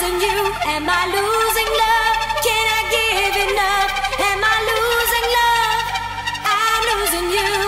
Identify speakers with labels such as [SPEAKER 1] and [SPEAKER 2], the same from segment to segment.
[SPEAKER 1] Am I losing love? Can I give enough? Am I losing love? I'm losing you.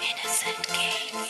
[SPEAKER 2] innocent games.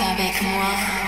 [SPEAKER 2] Avec moi.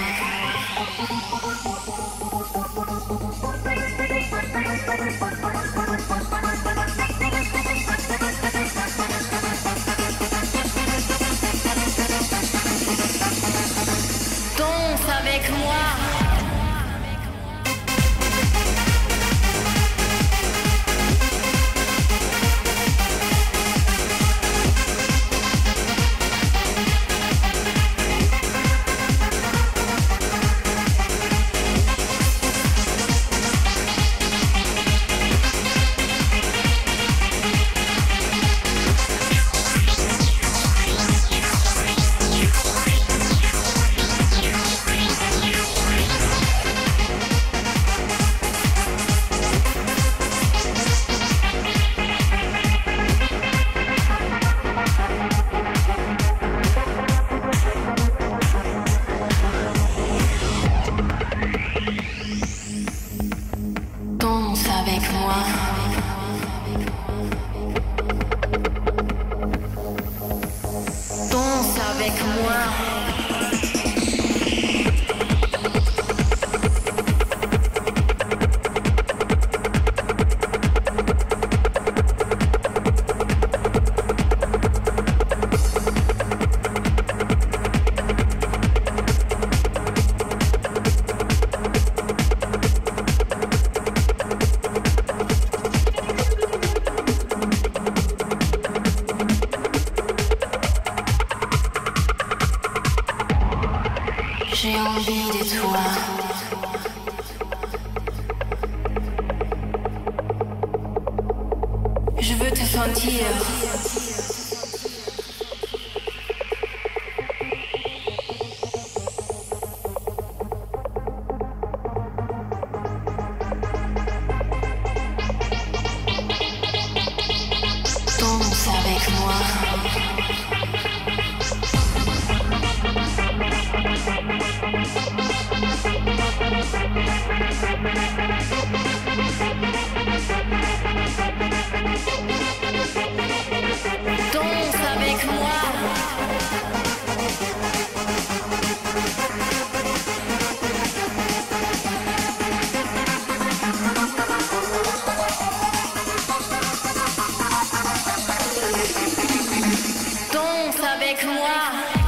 [SPEAKER 2] avec moi.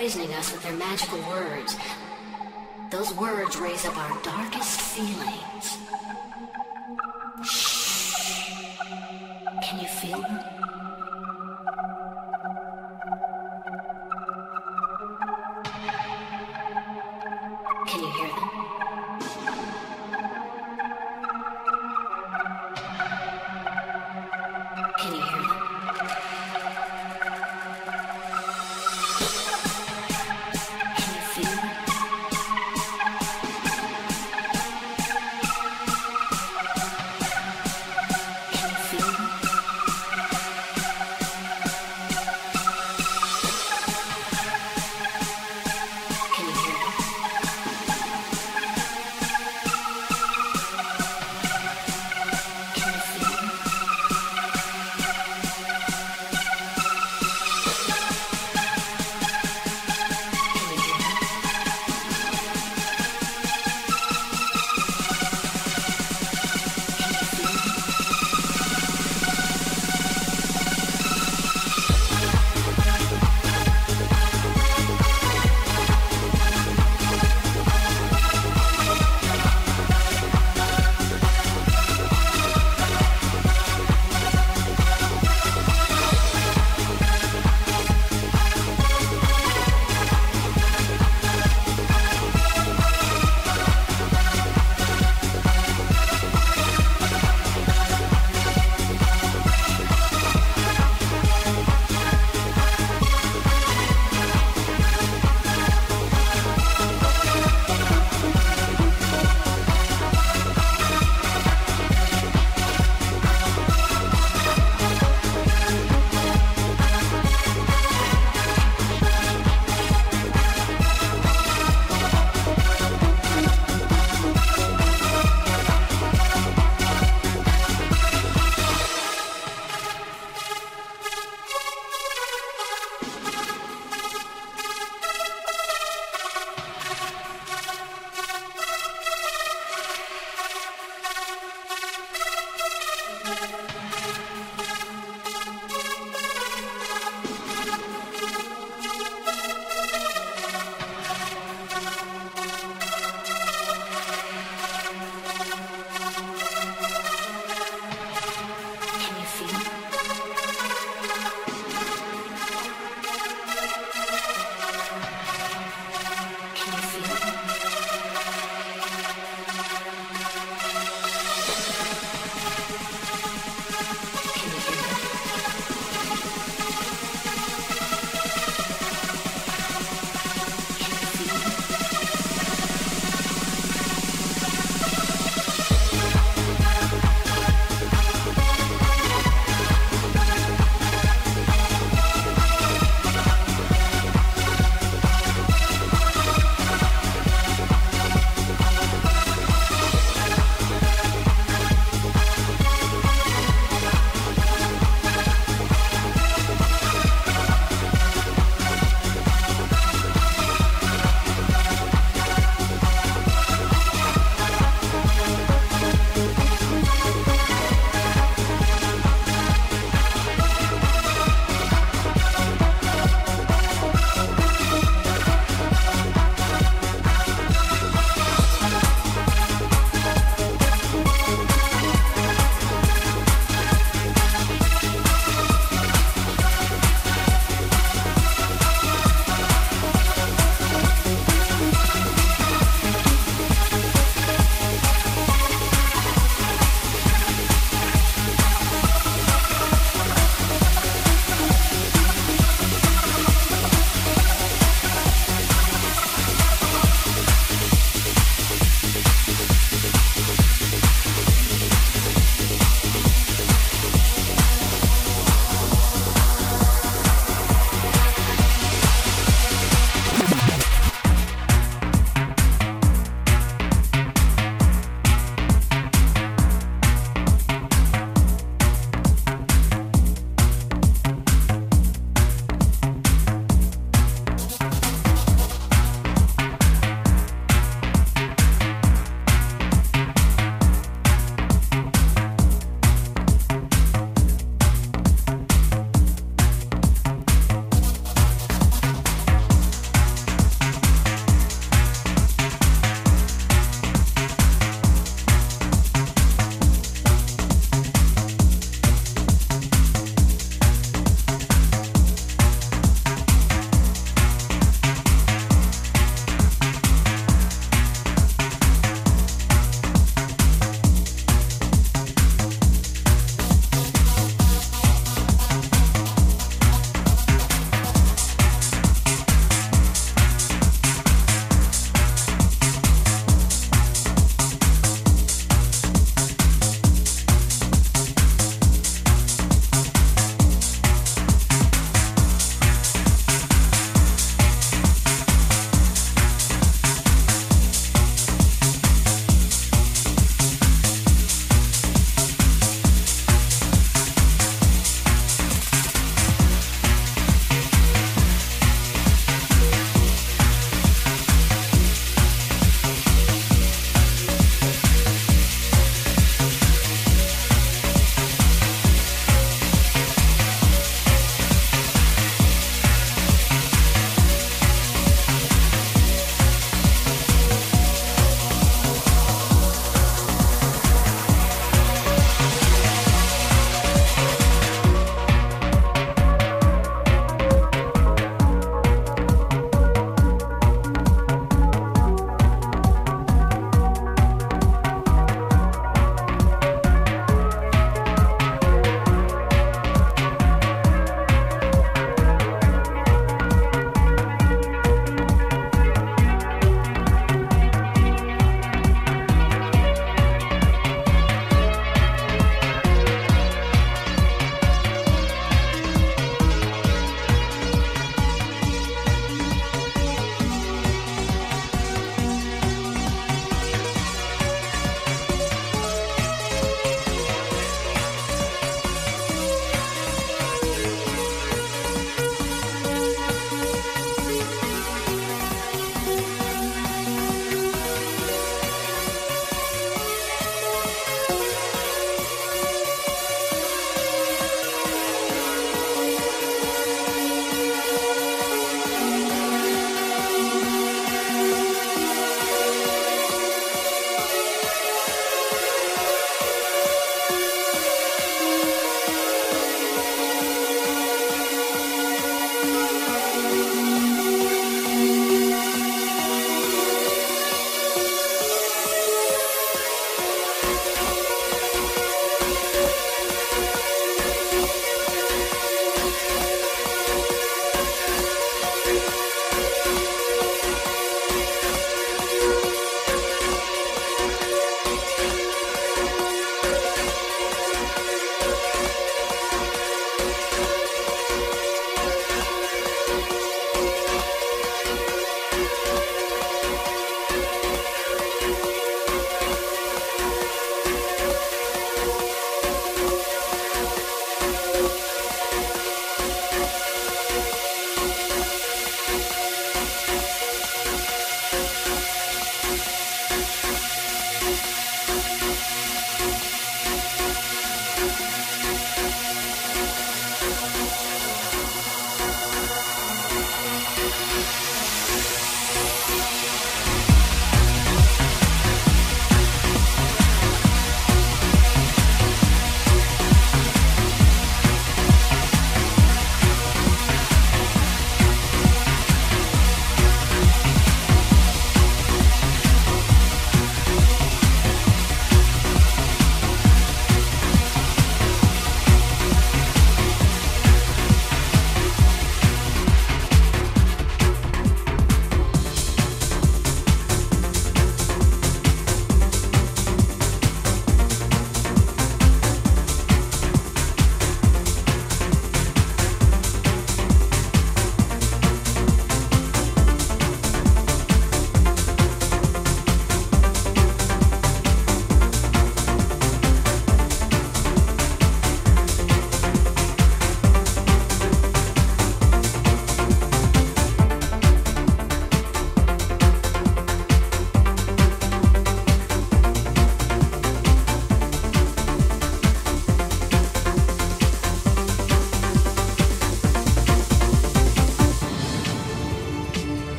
[SPEAKER 1] poisoning us with their magical words. Those words raise up our darkest feelings. Shh. Can you feel them?